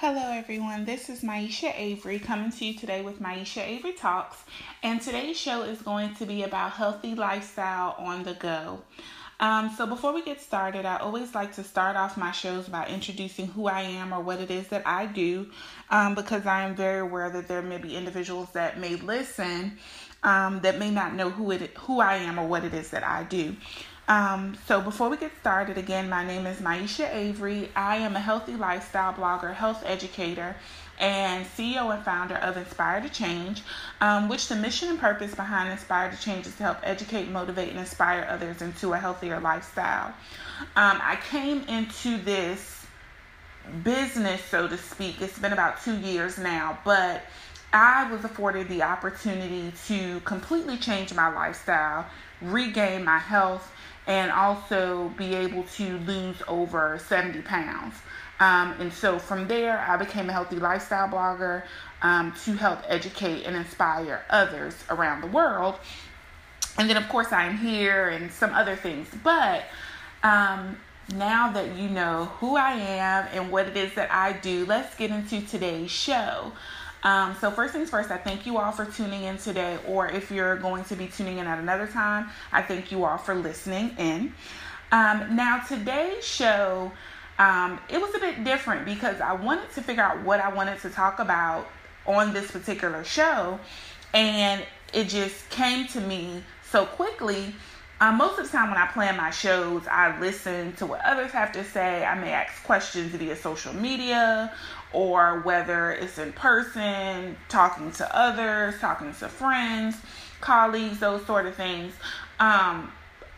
Hello, everyone. This is Miesha Avery coming to you today with Miesha Avery Talks. And today's show is going to be about healthy lifestyle on the go. Um, so, before we get started, I always like to start off my shows by introducing who I am or what it is that I do, um, because I am very aware that there may be individuals that may listen um, that may not know who it who I am or what it is that I do. Um, so before we get started, again, my name is Miesha Avery. I am a healthy lifestyle blogger, health educator, and CEO and founder of Inspire to Change, um, which the mission and purpose behind Inspire to Change is to help educate, motivate, and inspire others into a healthier lifestyle. Um, I came into this business, so to speak, it's been about two years now, but I was afforded the opportunity to completely change my lifestyle, regain my health, and also be able to lose over 70 pounds. Um, and so from there, I became a healthy lifestyle blogger um, to help educate and inspire others around the world. And then, of course, I'm here and some other things. But um, now that you know who I am and what it is that I do, let's get into today's show. Um, so, first things first, I thank you all for tuning in today, or if you're going to be tuning in at another time, I thank you all for listening in. Um, now, today's show, um, it was a bit different because I wanted to figure out what I wanted to talk about on this particular show, and it just came to me so quickly. Um, most of the time when I plan my shows, I listen to what others have to say. I may ask questions via social media or whether it's in person, talking to others, talking to friends, colleagues, those sort of things. Um,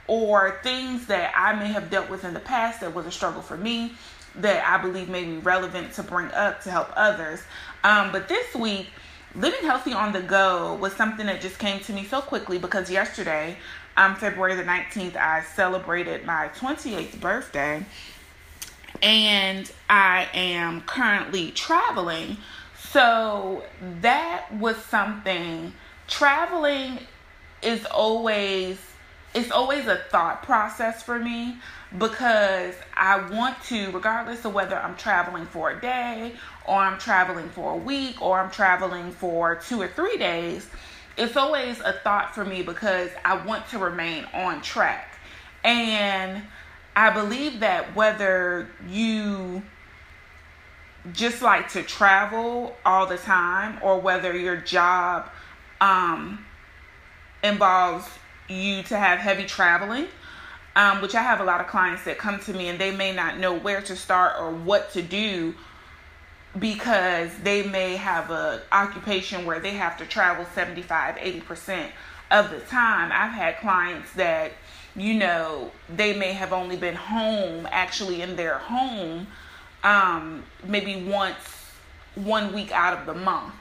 or things that I may have dealt with in the past that was a struggle for me that I believe may be relevant to bring up to help others. Um, but this week, living healthy on the go was something that just came to me so quickly because yesterday, um, February the 19th, I celebrated my 28th birthday and I am currently traveling. So that was something traveling is always it's always a thought process for me because I want to regardless of whether I'm traveling for a day or I'm traveling for a week or I'm traveling for 2 or 3 days it's always a thought for me because I want to remain on track and I believe that whether you just like to travel all the time or whether your job um, involves you to have heavy traveling, um, which I have a lot of clients that come to me and they may not know where to start or what to do because they may have a occupation where they have to travel 75 80% of the time. I've had clients that you know, they may have only been home, actually in their home, um, maybe once, one week out of the month.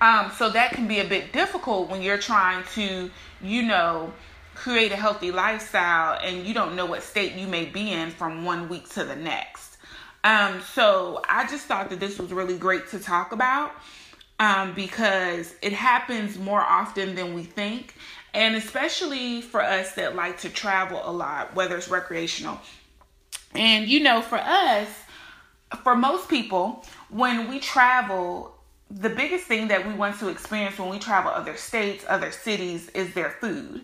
Um, so that can be a bit difficult when you're trying to, you know, create a healthy lifestyle and you don't know what state you may be in from one week to the next. Um, so I just thought that this was really great to talk about um, because it happens more often than we think. And especially for us that like to travel a lot, whether it's recreational. And you know, for us, for most people, when we travel, the biggest thing that we want to experience when we travel other states, other cities, is their food.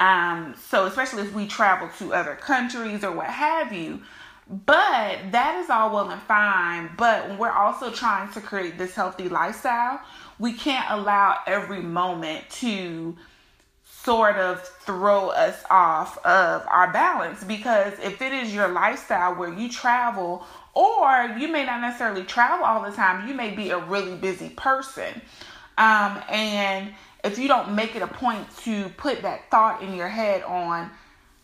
Um, so especially if we travel to other countries or what have you. But that is all well and fine. But we're also trying to create this healthy lifestyle, we can't allow every moment to sort of throw us off of our balance. Because if it is your lifestyle where you travel or you may not necessarily travel all the time you may be a really busy person. Um, and if you don't make it a point to put that thought in your head on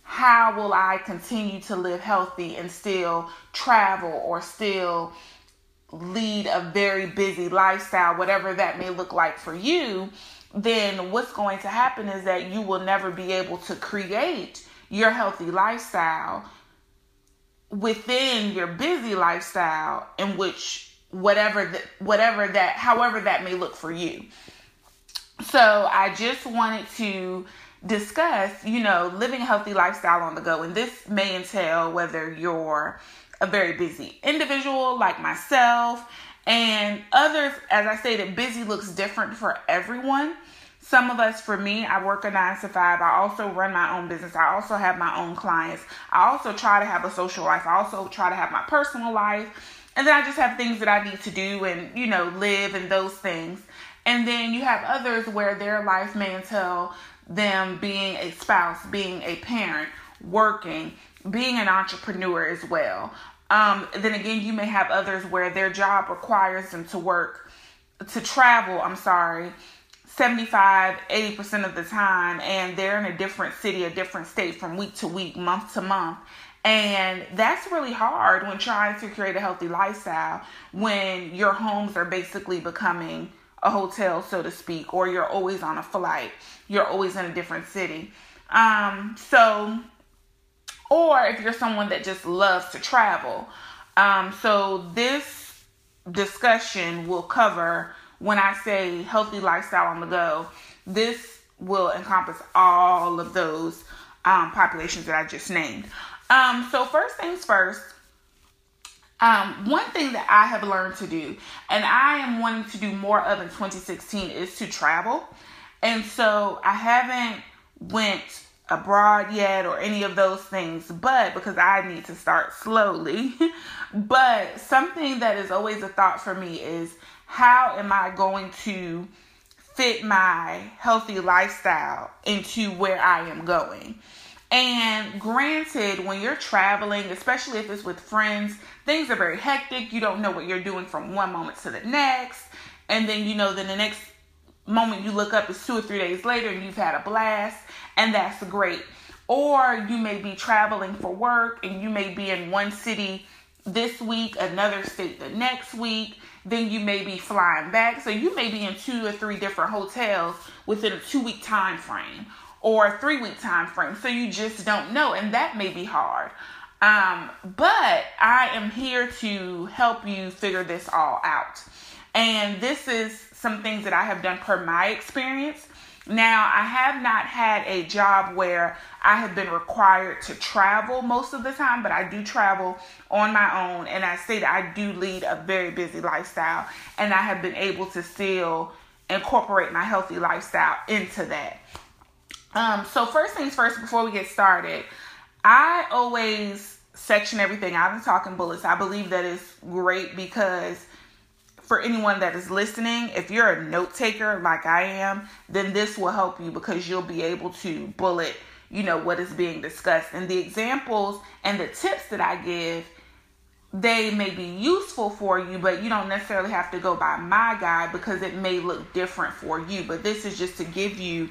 how will i continue to live healthy and still travel or still lead a very busy lifestyle whatever that may look like for you then what's going to happen is that you will never be able to create your healthy lifestyle within your busy lifestyle in which whatever that whatever that however that may look for you. So i just wanted to discuss you know living a healthy lifestyle on the go. And this may entail whether you're a very busy individual like myself And others, as I stated, busy looks different for everyone. Some of us, for me, I work a nine to five. I also run my own business. I also have my own clients. I also try to have a social life. I also try to have my personal life. And then I just have things that I need to do and, you know, live and those things. And then you have others where their life may entail them being a spouse, being a parent, working, being an entrepreneur as well. Um, then again, you may have others where their job requires them to work, to travel, I'm sorry, 75, 80% of the time, and they're in a different city, a different state from week to week, month to month. And that's really hard when trying to create a healthy lifestyle when your homes are basically becoming a hotel, so to speak, or you're always on a flight, you're always in a different city. Um, so, or if you're someone that just loves to travel. Um, so, this discussion will cover when I say healthy lifestyle on the go, this will encompass all of those um, populations that I just named. Um, so, first things first, um, one thing that I have learned to do, and I am wanting to do more of in 2016, is to travel. And so I haven't went abroad yet or any of those things, but because I need to start slowly. but something that is always a thought for me is how am I going to fit my healthy lifestyle into where I am going? And granted, when you're traveling, especially if it's with friends, things are very hectic. You don't know what you're doing from one moment to the next. And then, you know, then the next moment you look up is two or three days later and you've had a blast, and that's great. Or you may be traveling for work and you may be in one city this week, another state the next week. Then you may be flying back. So you may be in two or three different hotels within a two week time frame or a three week time frame. So you just don't know, and that may be hard. Um, but I am here to help you figure this all out. And this is some things that I have done per my experience. Now, I have not had a job where I have been required to travel most of the time, but I do travel on my own. And I say that I do lead a very busy lifestyle, and I have been able to still incorporate my healthy lifestyle into that. Um, so first things first, before we get started, I always section everything out in talking bullets. I believe that is great because for anyone that is listening, if you're a note taker like I am, then this will help you because you'll be able to bullet, you know, what is being discussed. And the examples and the tips that I give, they may be useful for you, but you don't necessarily have to go by my guide because it may look different for you. But this is just to give you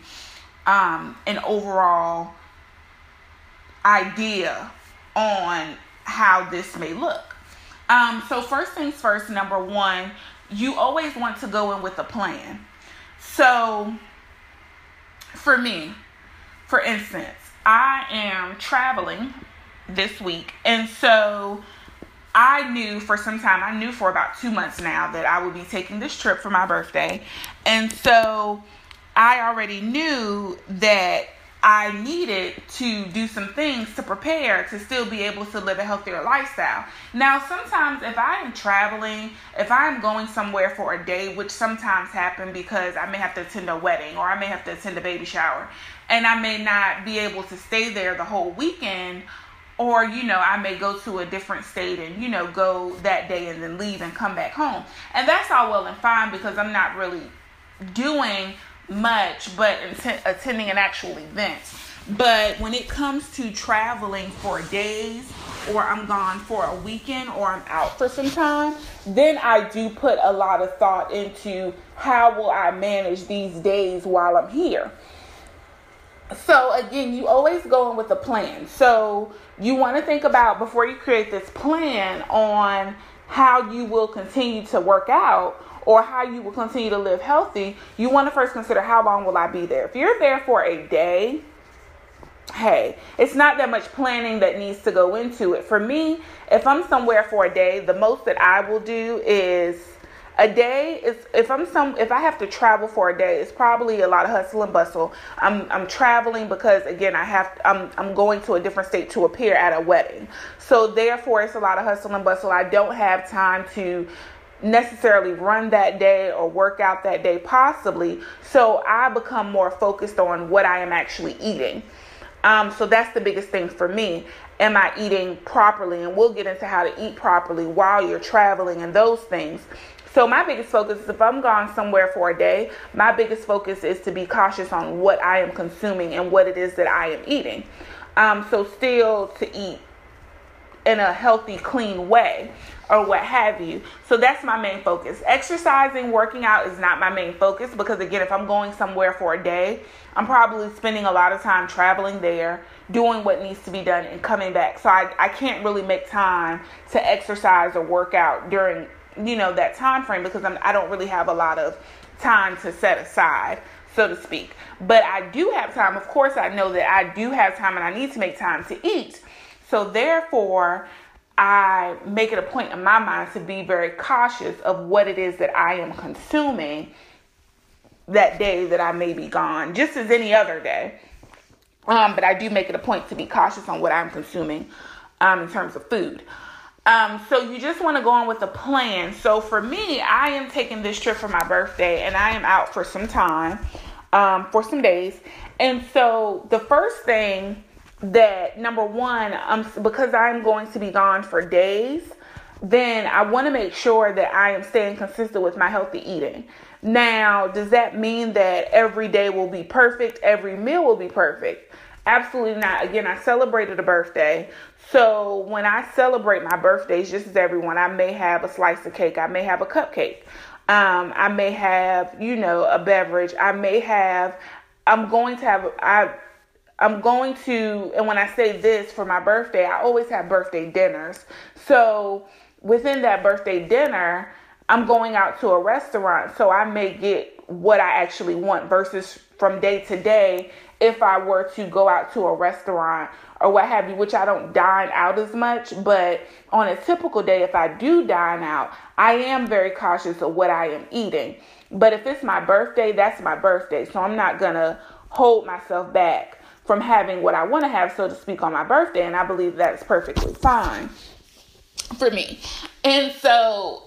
um, an overall idea on how this may look. Um, so, first things first, number one, you always want to go in with a plan. So, for me, for instance, I am traveling this week, and so I knew for some time, I knew for about two months now that I would be taking this trip for my birthday. And so I already knew that I needed to do some things to prepare to still be able to live a healthier lifestyle. Now, sometimes if I am traveling, if I'm going somewhere for a day, which sometimes happen because I may have to attend a wedding or I may have to attend a baby shower, and I may not be able to stay there the whole weekend, or you know, I may go to a different state and you know, go that day and then leave and come back home. And that's all well and fine because I'm not really doing much but attending an actual event. But when it comes to traveling for days, or I'm gone for a weekend, or I'm out for some time, then I do put a lot of thought into how will I manage these days while I'm here. So again, you always go in with a plan. So you want to think about before you create this plan on how you will continue to work out or how you will continue to live healthy, you want to first consider how long will I be there. If you're there for a day, hey, it's not that much planning that needs to go into it. For me, if I'm somewhere for a day, the most that I will do is a day is if I'm some if I have to travel for a day, it's probably a lot of hustle and bustle. I'm I'm traveling because again I have I'm I'm going to a different state to appear at a wedding. So therefore it's a lot of hustle and bustle. I don't have time to necessarily run that day or work out that day, possibly. So I become more focused on what I am actually eating. Um, so that's the biggest thing for me. Am I eating properly? And we'll get into how to eat properly while you're traveling and those things. So my biggest focus is if I'm gone somewhere for a day, my biggest focus is to be cautious on what I am consuming and what it is that I am eating. Um, so still to eat in a healthy, clean way or what have you. So that's my main focus. Exercising, working out is not my main focus because, again, if I'm going somewhere for a day, I'm probably spending a lot of time traveling there, doing what needs to be done, and coming back. So I, I can't really make time to exercise or work out during you know that time frame because I'm, I don't really have a lot of time to set aside so to speak but i do have time of course i know that i do have time and i need to make time to eat so therefore I make it a point in my mind to be very cautious of what it is that I am consuming that day that I may be gone, just as any other day. Um, but I do make it a point to be cautious on what I'm consuming um, in terms of food. Um, so you just want to go on with a plan. So for me, I am taking this trip for my birthday, and I am out for some time, um, for some days. And so the first thing that number one, um, because I'm going to be gone for days, then I want to make sure that I am staying consistent with my healthy eating. Now, does that mean that every day will be perfect? Every meal will be perfect? Absolutely not. Again, I celebrated a birthday. So when I celebrate my birthdays, just as everyone, I may have a slice of cake, I may have a cupcake. Um, I may have, you know, a beverage. I may have, I'm going to have, I I'm going to, and when I say this for my birthday, I always have birthday dinners. So within that birthday dinner, I'm going out to a restaurant, so I may get what I actually want versus from day to day if I were to go out to a restaurant or what have you, which I don't dine out as much. But on a typical day, if I do dine out, I am very cautious of what I am eating. But if it's my birthday, that's my birthday. So I'm not to hold myself back from having what I want to have, so to speak, on my birthday. And I believe that's perfectly fine for me. And so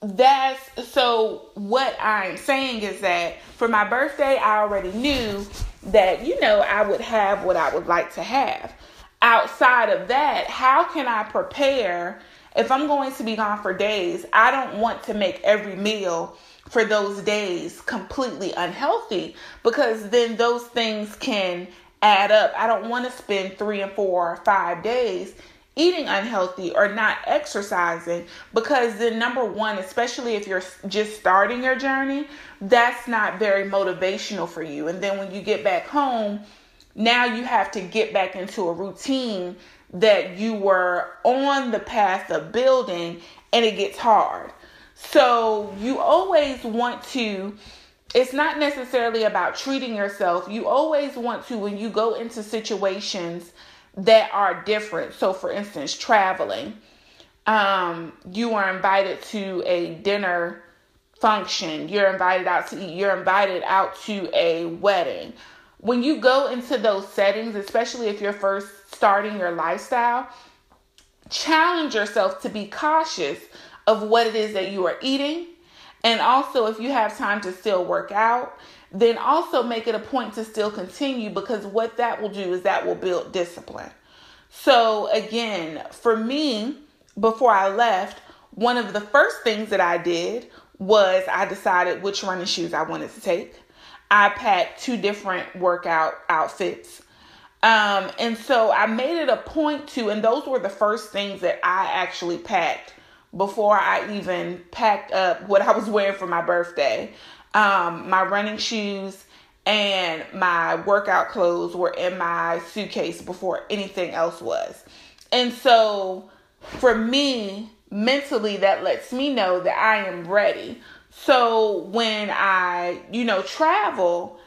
that's so what I'm saying is that for my birthday, I already knew that, you know, I would have what I would like to have. Outside of that, how can I prepare? If I'm going to be gone for days, I don't want to make every meal for those days completely unhealthy because then those things can add up. I don't want to spend three and four or five days eating unhealthy or not exercising because then number one especially if you're just starting your journey that's not very motivational for you and then when you get back home now you have to get back into a routine that you were on the path of building and it gets hard so you always want to it's not necessarily about treating yourself. You always want to, when you go into situations that are different. So, for instance, traveling, um, you are invited to a dinner function, you're invited out to eat, you're invited out to a wedding. When you go into those settings, especially if you're first starting your lifestyle, challenge yourself to be cautious of what it is that you are eating and also, if you have time to still work out, then also make it a point to still continue because what that will do is that will build discipline. So, again, for me, before I left, one of the first things that I did was I decided which running shoes I wanted to take. I packed two different workout outfits. Um, and so I made it a point to, and those were the first things that I actually packed before I even packed up what I was wearing for my birthday. Um, my running shoes and my workout clothes were in my suitcase before anything else was. And so for me, mentally, that lets me know that I am ready. So when I, you know, travel,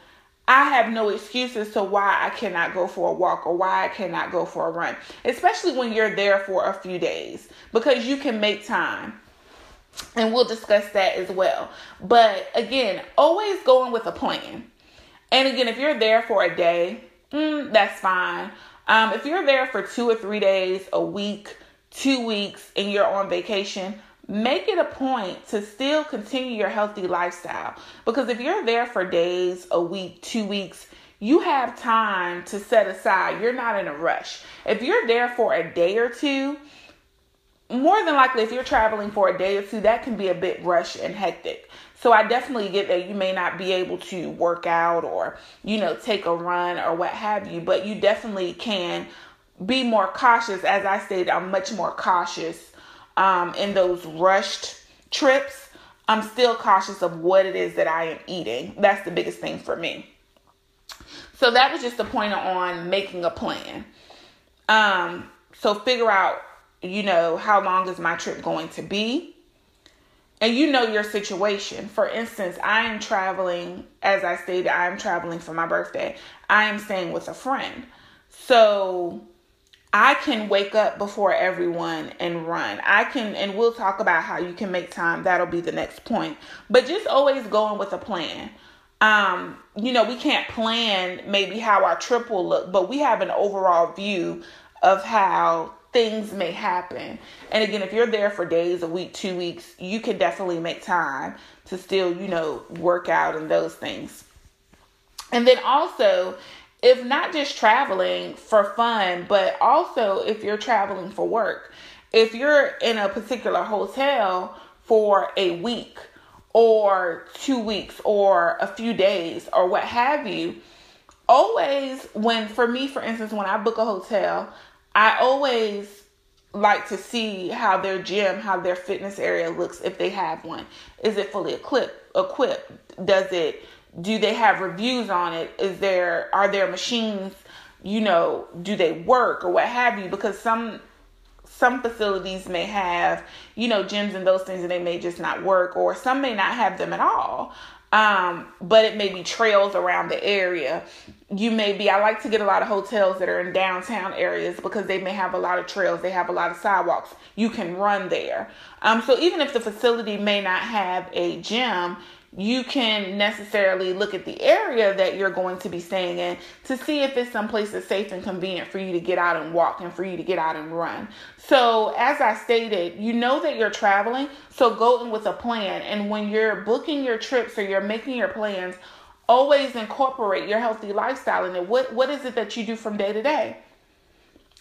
I have no excuses to why I cannot go for a walk or why I cannot go for a run, especially when you're there for a few days because you can make time. And we'll discuss that as well. But again, always going with a plan. And again, if you're there for a day, mm, that's fine. Um, if you're there for two or three days, a week, two weeks, and you're on vacation, make it a point to still continue your healthy lifestyle. Because if you're there for days, a week, two weeks, you have time to set aside. You're not in a rush. If you're there for a day or two, more than likely, if you're traveling for a day or two, that can be a bit rush and hectic. So I definitely get that you may not be able to work out or, you know, take a run or what have you, but you definitely can be more cautious. As I stated, I'm much more cautious um, in those rushed trips. I'm still cautious of what it is that I am eating. That's the biggest thing for me. So that was just the point on making a plan. Um, so figure out, you know, how long is my trip going to be? And you know your situation. For instance, I am traveling, as I stated, I am traveling for my birthday. I am staying with a friend. So I can wake up before everyone and run. I can, and we'll talk about how you can make time. That'll be the next point. But just always going with a plan um, you know, we can't plan maybe how our trip will look, but we have an overall view of how things may happen. And again, if you're there for days, a week, two weeks, you can definitely make time to still, you know, work out and those things. And then also, if not just traveling for fun, but also if you're traveling for work, if you're in a particular hotel for a week, or two weeks or a few days or what have you, always when, for me, for instance, when I book a hotel, I always like to see how their gym, how their fitness area looks if they have one. Is it fully equipped? Equipped? Does it? Do they have reviews on it? Is there? Are there machines? You know, do they work or what have you? Because some some facilities may have, you know, gyms and those things and they may just not work, or some may not have them at all. Um, but it may be trails around the area. You may be, I like to get a lot of hotels that are in downtown areas because they may have a lot of trails, they have a lot of sidewalks. You can run there. Um, so even if the facility may not have a gym, you can necessarily look at the area that you're going to be staying in to see if it's someplace that's safe and convenient for you to get out and walk and for you to get out and run. So, as I stated, you know that you're traveling, so go in with a plan. And when you're booking your trips or you're making your plans, always incorporate your healthy lifestyle in it. What what is it that you do from day to day?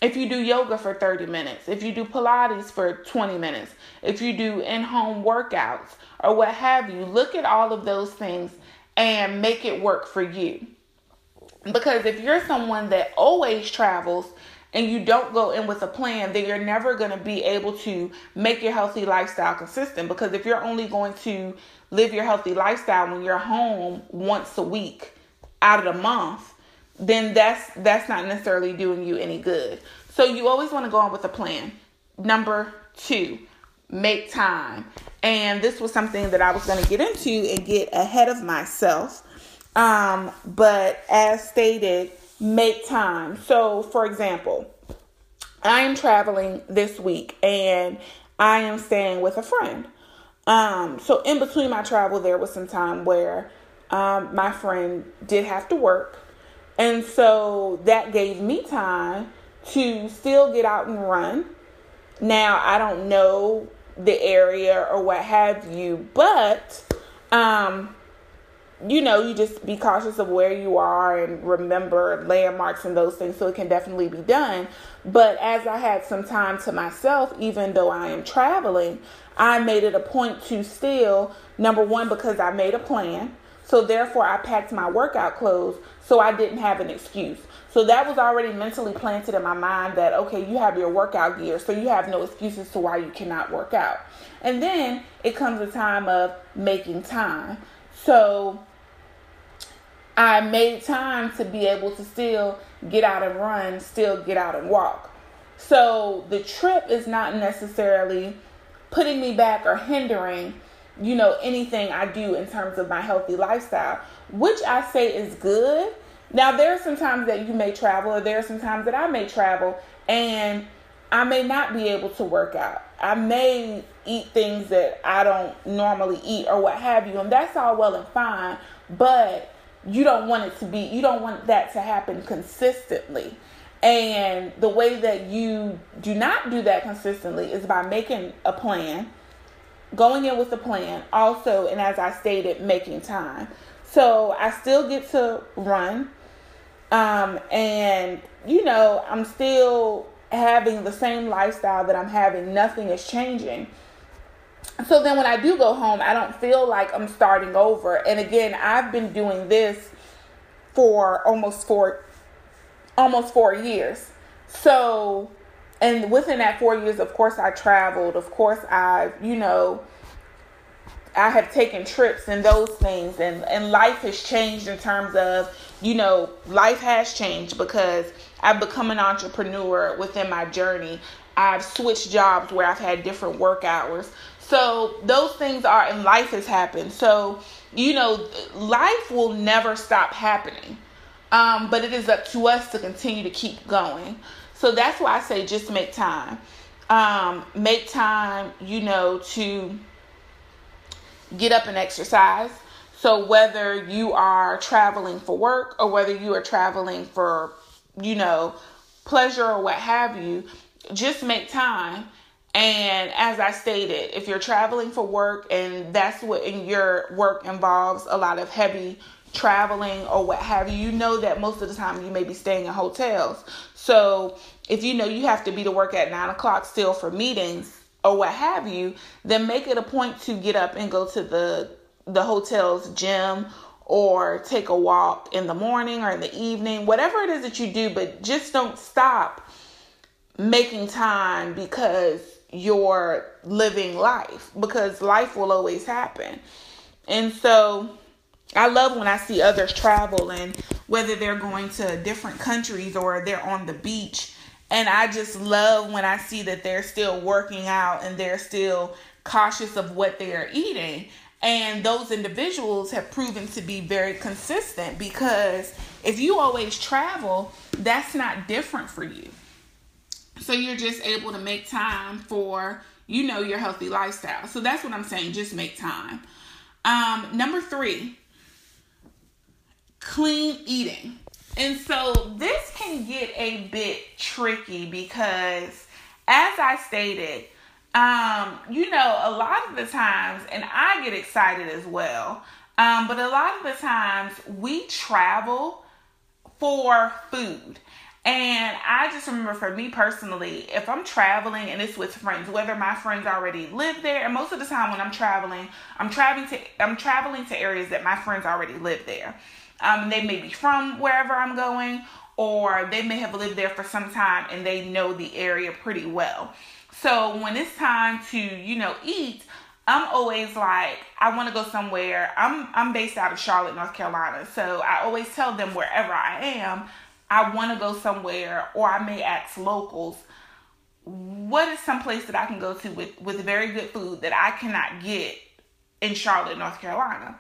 If you do yoga for 30 minutes, if you do Pilates for 20 minutes, if you do in home workouts or what have you, look at all of those things and make it work for you. Because if you're someone that always travels and you don't go in with a plan, then you're never going to be able to make your healthy lifestyle consistent. Because if you're only going to live your healthy lifestyle when you're home once a week out of the month, then that's that's not necessarily doing you any good. So you always want to go on with a plan. Number 2, make time. And this was something that I was going to get into and get ahead of myself. Um, but as stated, make time. So, for example, I am traveling this week and I am staying with a friend. Um, so in between my travel, there was some time where um, my friend did have to work and so that gave me time to still get out and run. Now, I don't know the area or what have you, but um you know, you just be cautious of where you are and remember landmarks and those things so it can definitely be done. But as I had some time to myself, even though I am traveling, I made it a point to still, number one, because I made a plan. So therefore, I packed my workout clothes so I didn't have an excuse. So that was already mentally planted in my mind that, okay, you have your workout gear, so you have no excuses to why you cannot work out. And then it comes a time of making time. So I made time to be able to still get out and run, still get out and walk. So the trip is not necessarily putting me back or hindering you know, anything I do in terms of my healthy lifestyle, which I say is good. Now, there are some times that you may travel, or there are some times that I may travel, and I may not be able to work out. I may eat things that I don't normally eat, or what have you, and that's all well and fine, but you don't want it to be, you don't want that to happen consistently. And the way that you do not do that consistently is by making a plan going in with a plan, also, and as I stated, making time. So I still get to run. Um, and, you know, I'm still having the same lifestyle that I'm having. Nothing is changing. So then when I do go home, I don't feel like I'm starting over. And again, I've been doing this for almost four almost 4 years. So and within that 4 years, of course I traveled. Of course I've you know, I have taken trips and those things and and life has changed in terms of you know life has changed because I've become an entrepreneur within my journey. I've switched jobs where I've had different work hours. So those things are and life has happened. So you know life will never stop happening. Um, but it is up to us to continue to keep going. So that's why I say just make time. Um, make time, you know, to get up and exercise. So whether you are traveling for work or whether you are traveling for, you know, pleasure or what have you, just make time. And as I stated, if you're traveling for work and that's what in your work involves a lot of heavy traveling or what have you, you know that most of the time you may be staying in hotels. So if you know you have to be to work at nine o'clock still for meetings or what have you, then make it a point to get up and go to the the hotel's gym or take a walk in the morning or in the evening, whatever it is that you do, but just don't stop making time because you're living life because life will always happen. And so I love when I see others travel and whether they're going to different countries or they're on the beach. And I just love when I see that they're still working out and they're still cautious of what they are eating. And those individuals have proven to be very consistent because if you always travel, that's not different for you. So you're just able to make time for, you know, your healthy lifestyle. So that's what I'm saying. Just make time. Um, number three, clean eating. And so this can get a bit tricky because, as I stated, um, you know, a lot of the times, and I get excited as well, um, but a lot of the times we travel for food. And I just remember for me personally, if I'm traveling and it's with friends, whether my friends already live there, and most of the time when I'm traveling, I'm traveling to I'm traveling to areas that my friends already live there. Um, they may be from wherever I'm going, or they may have lived there for some time and they know the area pretty well. So when it's time to, you know, eat, I'm always like, I want to go somewhere. I'm I'm based out of Charlotte, North Carolina. So I always tell them wherever I am, I want to go somewhere, or I may ask locals, what is some place that I can go to with, with very good food that I cannot get in Charlotte, North Carolina?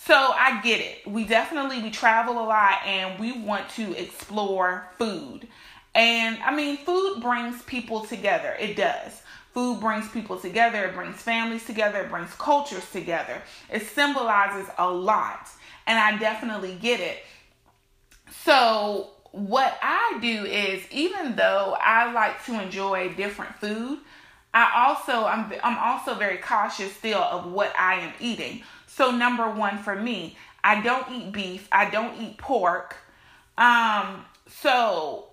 So I get it. We definitely we travel a lot and we want to explore food. And I mean, food brings people together. It does. Food brings people together, it brings families together, it brings cultures together. It symbolizes a lot. And I definitely get it. So, what I do is even though I like to enjoy different food, I also I'm I'm also very cautious still of what I am eating. So number one for me, I don't eat beef. I don't eat pork. Um, so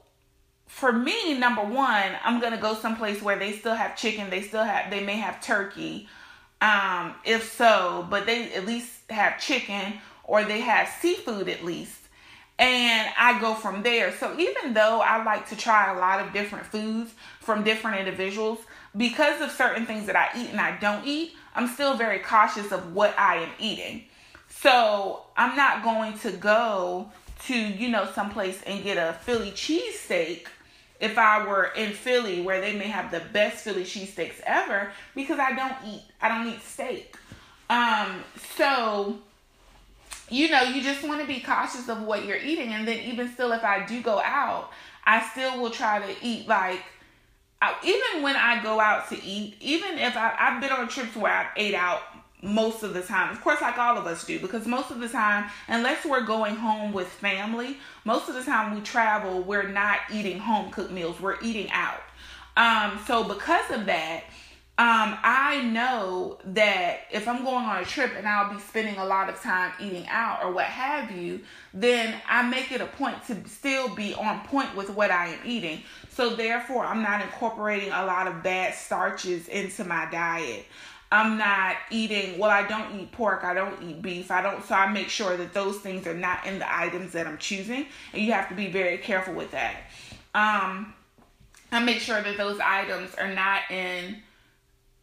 for me, number one, I'm gonna go someplace where they still have chicken. They still have. They may have turkey. Um, if so, but they at least have chicken or they have seafood at least. And I go from there. So even though I like to try a lot of different foods from different individuals, because of certain things that I eat and I don't eat, I'm still very cautious of what I am eating. So I'm not going to go to, you know, someplace and get a Philly cheesesteak if I were in Philly where they may have the best Philly cheesesteaks ever because I don't eat I don't eat steak. Um so you know, you just want to be cautious of what you're eating and then even still if I do go out, I still will try to eat like even when I go out to eat, even if I, I've been on trips where I've ate out most of the time. Of course, like all of us do, because most of the time, unless we're going home with family, most of the time we travel, we're not eating home cooked meals, we're eating out. Um, so because of that, um, I know that if I'm going on a trip and I'll be spending a lot of time eating out or what have you, then I make it a point to still be on point with what I am eating. So therefore, I'm not incorporating a lot of bad starches into my diet. I'm not eating, well, I don't eat pork, I don't eat beef, I don't, so I make sure that those things are not in the items that I'm choosing. And you have to be very careful with that. Um, I make sure that those items are not in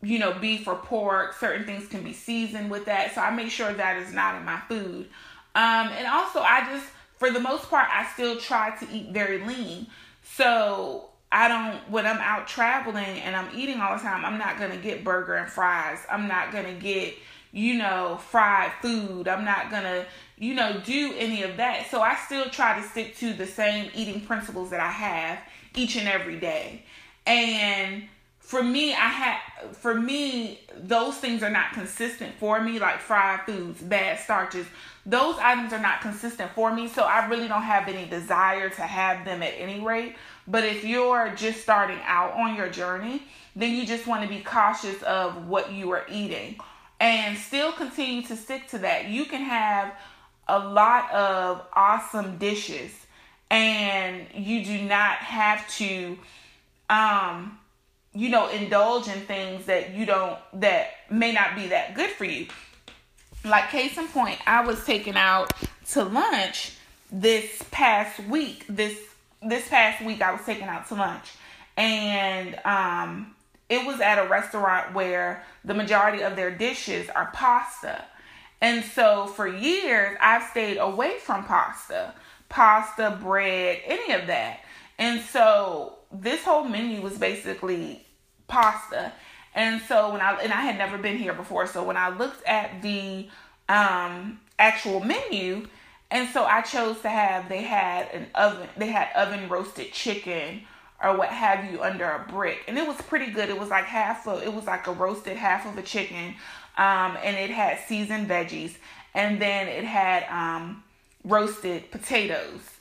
you know, beef or pork. Certain things can be seasoned with that. So I make sure that is not in my food. Um, and also, I just, for the most part, I still try to eat very lean. So I don't, when I'm out traveling and I'm eating all the time, I'm not going to get burger and fries. I'm not going to get, you know, fried food. I'm not going to, you know, do any of that. So I still try to stick to the same eating principles that I have each and every day. And for me, I had for me those things are not consistent for me, like fried foods, bad starches. Those items are not consistent for me, so I really don't have any desire to have them at any rate. But if you're just starting out on your journey, then you just want to be cautious of what you are eating and still continue to stick to that. You can have a lot of awesome dishes and you do not have to um you know, indulge in things that you don't, that may not be that good for you. Like, case in point, I was taken out to lunch this past week. This, this past week, I was taken out to lunch. And, um, it was at a restaurant where the majority of their dishes are pasta. And so for years, I've stayed away from pasta, pasta, bread, any of that. And so this whole menu was basically pasta. And so when I and I had never been here before, so when I looked at the um actual menu, and so I chose to have they had an oven they had oven roasted chicken or what have you under a brick. And it was pretty good. It was like half of it was like a roasted half of a chicken. Um and it had seasoned veggies and then it had um roasted potatoes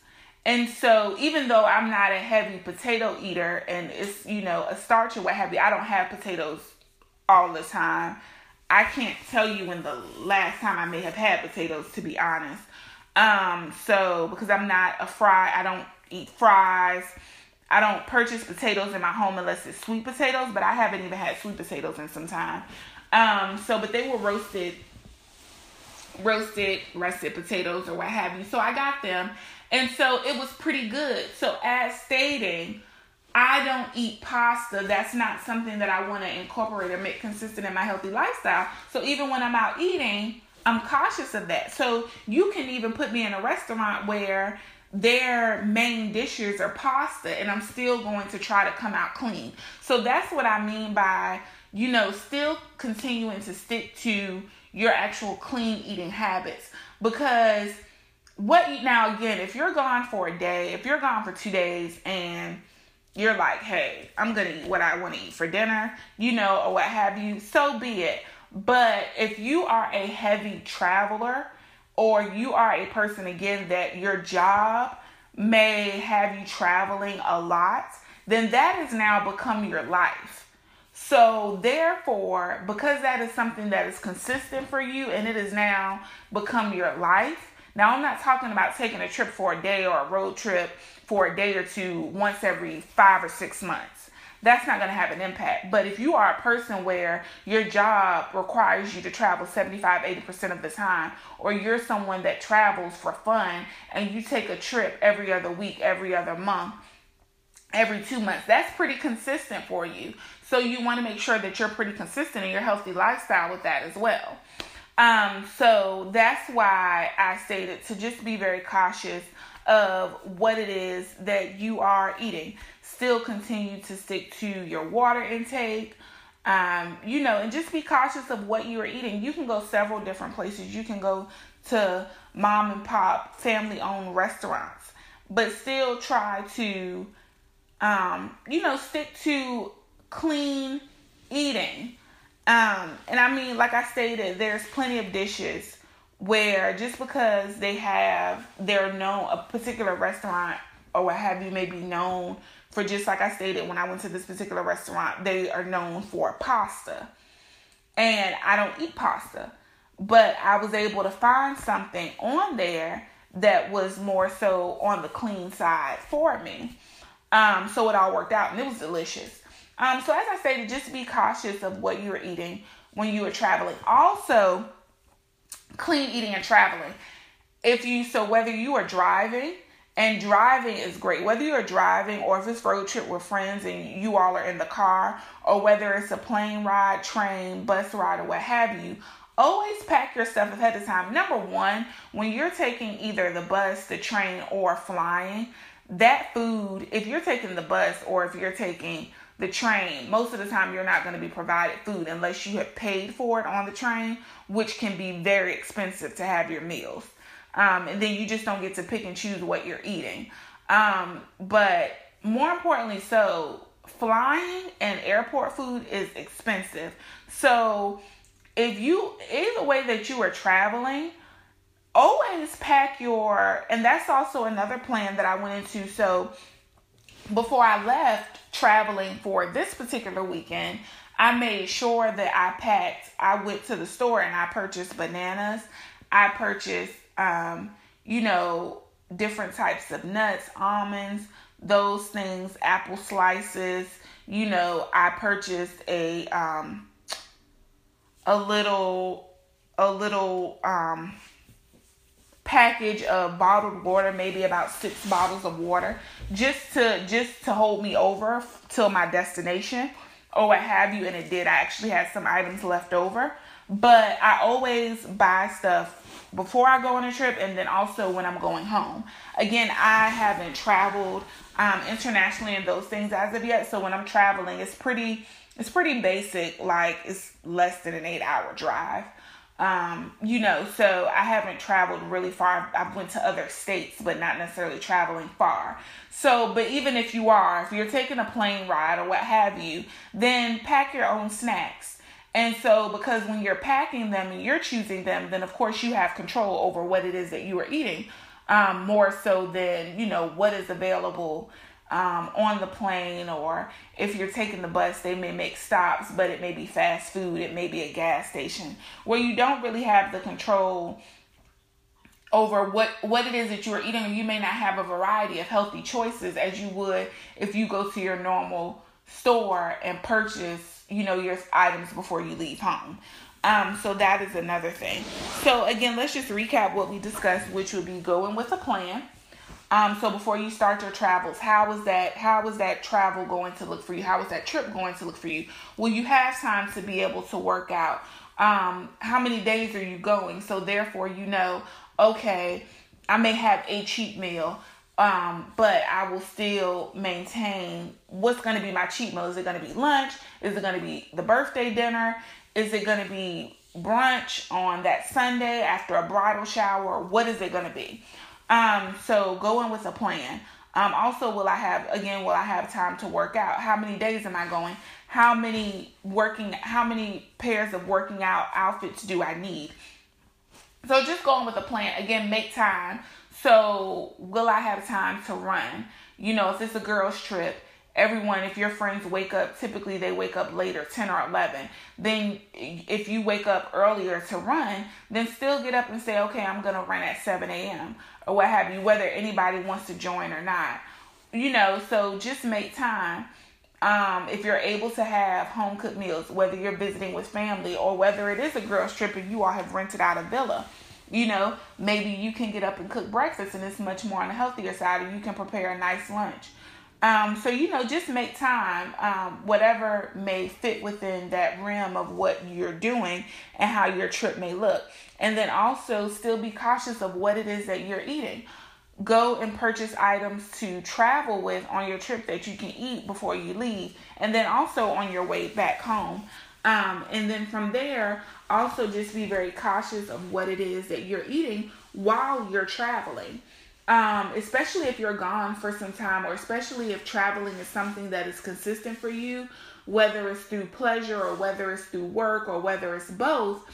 and so, even though I'm not a heavy potato eater and it's, you know, a starch or what have you, I don't have potatoes all the time. I can't tell you when the last time I may have had potatoes, to be honest. Um, so, because I'm not a fry, I don't eat fries. I don't purchase potatoes in my home unless it's sweet potatoes, but I haven't even had sweet potatoes in some time. Um, so, but they were roasted, roasted, russet potatoes or what have you. So I got them and so it was pretty good. So, as stating, I don't eat pasta. That's not something that I want to incorporate or make consistent in my healthy lifestyle. So, even when I'm out eating, I'm cautious of that. So, you can even put me in a restaurant where their main dishes are pasta and I'm still going to try to come out clean. So, that's what I mean by, you know, still continuing to stick to your actual clean eating habits because what now again if you're gone for a day if you're gone for two days and you're like hey i'm gonna eat what i want to eat for dinner you know or what have you so be it. But if you are a heavy traveler or you are a person again that your job may have you traveling a lot then that has now become your life. So therefore because that is something that is consistent for you and it has now become your life now, I'm not talking about taking a trip for a day or a road trip for a day or two once every five or six months. That's not going to have an impact. But if you are a person where your job requires you to travel 75, 80% of the time, or you're someone that travels for fun and you take a trip every other week, every other month, every two months, that's pretty consistent for you. So you want to make sure that you're pretty consistent in your healthy lifestyle with that as well. Um, so that's why I stated to just be very cautious of what it is that you are eating. Still continue to stick to your water intake. Um, you know, and just be cautious of what you are eating. You can go several different places. You can go to mom and pop family owned restaurants, but still try to, um, you know, stick to clean eating. Um, and I mean, like I stated, there's plenty of dishes where just because they have they're known a particular restaurant or what have you may be known for just like I stated when I went to this particular restaurant, they are known for pasta. And I don't eat pasta. But I was able to find something on there that was more so on the clean side for me. Um, so it all worked out and it was delicious. Um, so as I stated, just be cautious of what you're eating when you are traveling. Also, clean eating and traveling. If you so whether you are driving and driving is great, whether you're driving or if it's road trip with friends and you all are in the car, or whether it's a plane ride, train, bus ride, or what have you, always pack your stuff ahead of time. Number one, when you're taking either the bus, the train, or flying, that food, if you're taking the bus or if you're taking the train, most of the time you're not going to be provided food unless you have paid for it on the train, which can be very expensive to have your meals. Um, and then you just don't get to pick and choose what you're eating. Um, but more importantly, so flying and airport food is expensive. So if you either way that you are traveling, always pack your and that's also another plan that I went into. So before I left traveling for this particular weekend, I made sure that I packed. I went to the store and I purchased bananas. I purchased, um, you know, different types of nuts, almonds, those things, apple slices. You know, I purchased a um, a little a little um, package of bottled water, maybe about six bottles of water, just to just to hold me over till my destination or what have you. And it did. I actually had some items left over, but I always buy stuff before I go on a trip and then also when I'm going home. Again, I haven't traveled um, internationally and those things as of yet, so when I'm traveling, it's pretty it's pretty basic. Like it's less than an eight hour drive. Um, you know, so I haven't traveled really far. I've went to other states, but not necessarily traveling far. So, but even if you are, if you're taking a plane ride or what have you, then pack your own snacks. And so, because when you're packing them and you're choosing them, then of course you have control over what it is that you are eating, um, more so than you know what is available um, on the plane or if you're taking the bus, they may make stops, but it may be fast food, it may be a gas station where you don't really have the control over what what it is that you're eating you may not have a variety of healthy choices as you would if you go to your normal store and purchase you know your items before you leave home. Um, so that is another thing. So again let's just recap what we discussed which would be going with a plan um, so before you start your travels, how was that? How was that travel going to look for you? How was that trip going to look for you? Will you have time to be able to work out? Um, how many days are you going? So therefore, you know, okay, I may have a cheat meal, um, but I will still maintain what's going to be my cheat meal. Is it going to be lunch? Is it going to be the birthday dinner? Is it going to be brunch on that Sunday after a bridal shower? What is it going to be? Um, so go in with a plan. Um, also, will I have again? Will I have time to work out? How many days am I going? How many working? How many pairs of working out outfits do I need? So just going with a plan. Again, make time. So will I have time to run? You know, if it's a girls' trip, everyone if your friends wake up typically they wake up later 10 or 11 then if you wake up earlier to run then still get up and say okay i'm gonna run at 7 a.m or what have you, whether anybody wants to join or not. You know, so just make time. Um, if you're able to have home cooked meals, whether you're visiting with family or whether it is a girls' trip and you all have rented out a villa, you know, maybe you can get up and cook breakfast and it's much more on the healthier side and you can prepare a nice lunch. Um, so, you know, just make time, um, whatever may fit within that rim of what you're doing and how your trip may look. And then also still be cautious of what it is that you're eating. Go and purchase items to travel with on your trip that you can eat before you leave, and then also on your way back home. Um, and then from there, also just be very cautious of what it is that you're eating while you're traveling um, especially if you're gone for some time, or especially if traveling is something that is consistent for you, whether it's through pleasure or whether it's through work or whether it's both,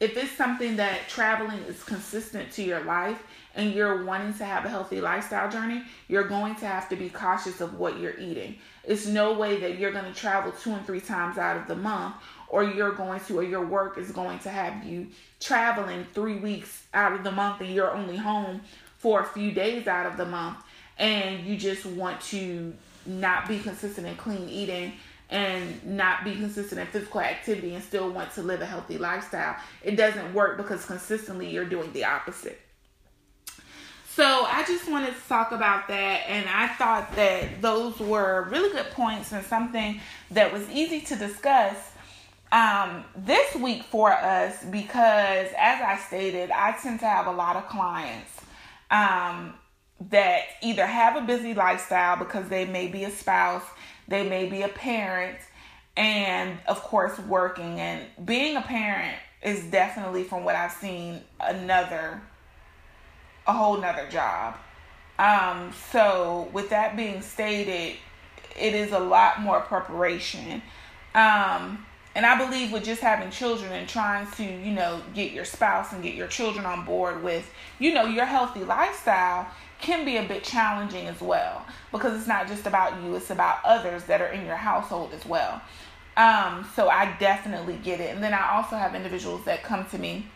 if it's something that traveling is consistent to your life and you're wanting to have a healthy lifestyle journey, you're going to have to be cautious of what you're eating. It's no way that you're going to travel two and three times out of the month or you're going to or your work is going to have you traveling 3 weeks out of the month and you're only home for a few days out of the month and you just want to not be consistent in clean eating and not be consistent in physical activity and still want to live a healthy lifestyle. It doesn't work because consistently you're doing the opposite. So I just wanted to talk about that, and I thought that those were really good points and something that was easy to discuss um, this week for us because, as I stated, I tend to have a lot of clients um, that either have a busy lifestyle because they may be a spouse, they may be a parent, and of course, working. And being a parent is definitely, from what I've seen, another a whole nother job. Um, so, with that being stated, it is a lot more preparation. Um, and I believe with just having children and trying to, you know, get your spouse and get your children on board with, you know, your healthy lifestyle can be a bit challenging as well because it's not just about you, it's about others that are in your household as well. Um, so I definitely get it. And then I also have individuals that come to me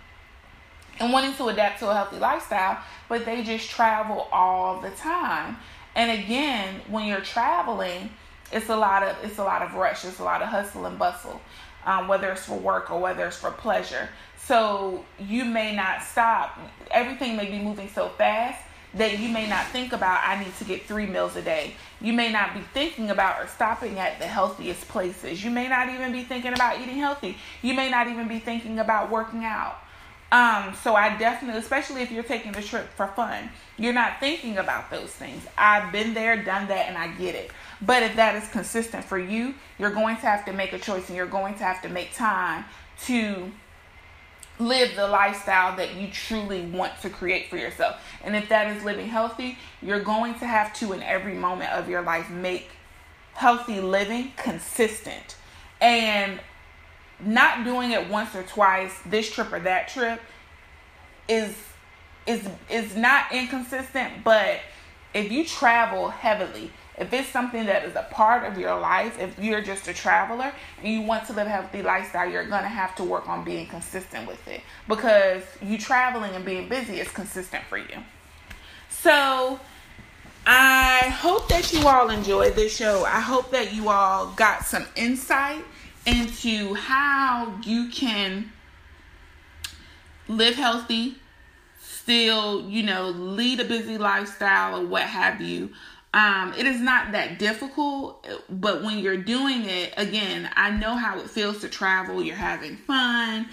and wanting to adapt to a healthy lifestyle, but they just travel all the time. And again, when you're traveling, it's a lot of it's a lot of rush, it's a lot of hustle and bustle, um, whether it's for work or whether it's for pleasure. So you may not stop. Everything may be moving so fast that you may not think about I need to get three meals a day. You may not be thinking about or stopping at the healthiest places. You may not even be thinking about eating healthy. You may not even be thinking about working out. Um, so I definitely, especially if you're taking the trip for fun, you're not thinking about those things. I've been there, done that, and I get it. But if that is consistent for you, you're going to have to make a choice and you're going to have to make time to live the lifestyle that you truly want to create for yourself. And if that is living healthy, you're going to have to, in every moment of your life, make healthy living consistent. And not doing it once or twice, this trip or that trip, is is is not inconsistent. But if you travel heavily, if it's something that is a part of your life, if you're just a traveler and you want to live a healthy lifestyle, you're gonna have to work on being consistent with it because you traveling and being busy is consistent for you. So I hope that you all enjoyed this show. I hope that you all got some insight into how you can live healthy, still, you know, lead a busy lifestyle or what have you. Um, it is not that difficult, but when you're doing it, again, I know how it feels to travel. You're having fun,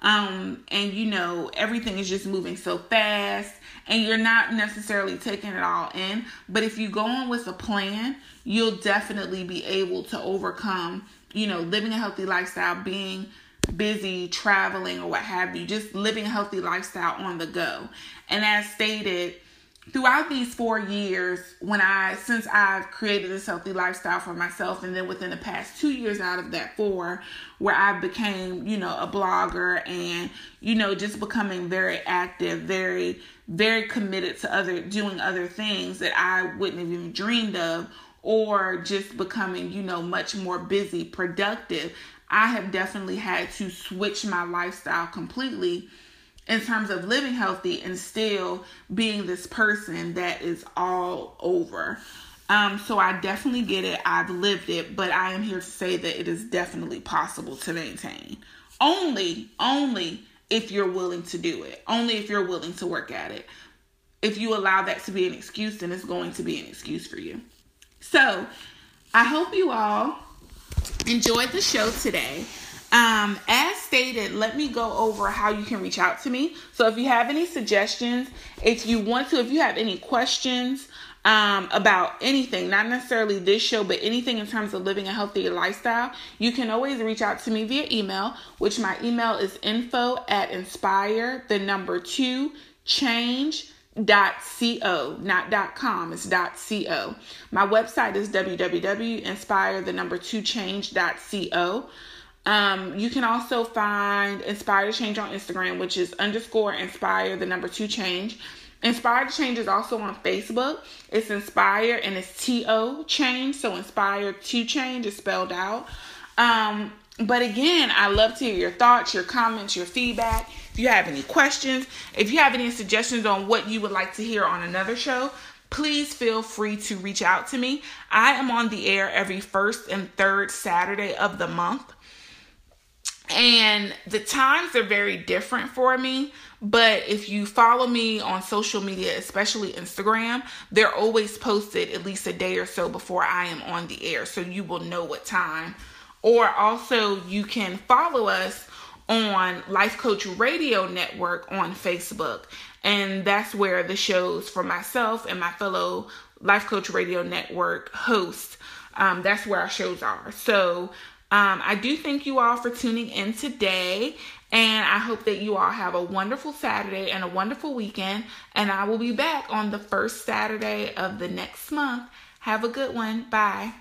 um, and you know, everything is just moving so fast, and you're not necessarily taking it all in. But if you go on with a plan, you'll definitely be able to overcome you know, living a healthy lifestyle, being busy, traveling, or what have you, just living a healthy lifestyle on the go. And as stated, throughout these four years, when I, since I've created this healthy lifestyle for myself, and then within the past two years out of that four, where I became, you know, a blogger and, you know, just becoming very active, very, very committed to other, doing other things that I wouldn't have even dreamed of or just becoming, you know, much more busy, productive, I have definitely had to switch my lifestyle completely in terms of living healthy and still being this person that is all over. Um, so I definitely get it. I've lived it, but I am here to say that it is definitely possible to maintain. Only, only if you're willing to do it. Only if you're willing to work at it. If you allow that to be an excuse, then it's going to be an excuse for you. So I hope you all enjoyed the show today. Um, as stated, let me go over how you can reach out to me. So if you have any suggestions, if you want to, if you have any questions um, about anything, not necessarily this show, but anything in terms of living a healthier lifestyle, you can always reach out to me via email, which my email is info at inspire the number two change dot co not dot com it's dot co my website is www inspire the number two change dot co Um, you can also find Inspire to Change on Instagram, which is underscore inspire the number two change. Inspire to Change is also on Facebook. It's Inspire and it's T O Change. So Inspire to Change is spelled out. Um, but again, I love to hear your thoughts, your comments, your feedback. If you have any questions, if you have any suggestions on what you would like to hear on another show, please feel free to reach out to me. I am on the air every first and third Saturday of the month. And the times are very different for me. But if you follow me on social media, especially Instagram, they're always posted at least a day or so before I am on the air. So you will know what time or also, you can follow us on Life Coach Radio Network on Facebook. And that's where the shows for myself and my fellow Life Coach Radio Network hosts, um, that's where our shows are. So um, I do thank you all for tuning in today. And I hope that you all have a wonderful Saturday and a wonderful weekend. And I will be back on the first Saturday of the next month. Have a good one. Bye.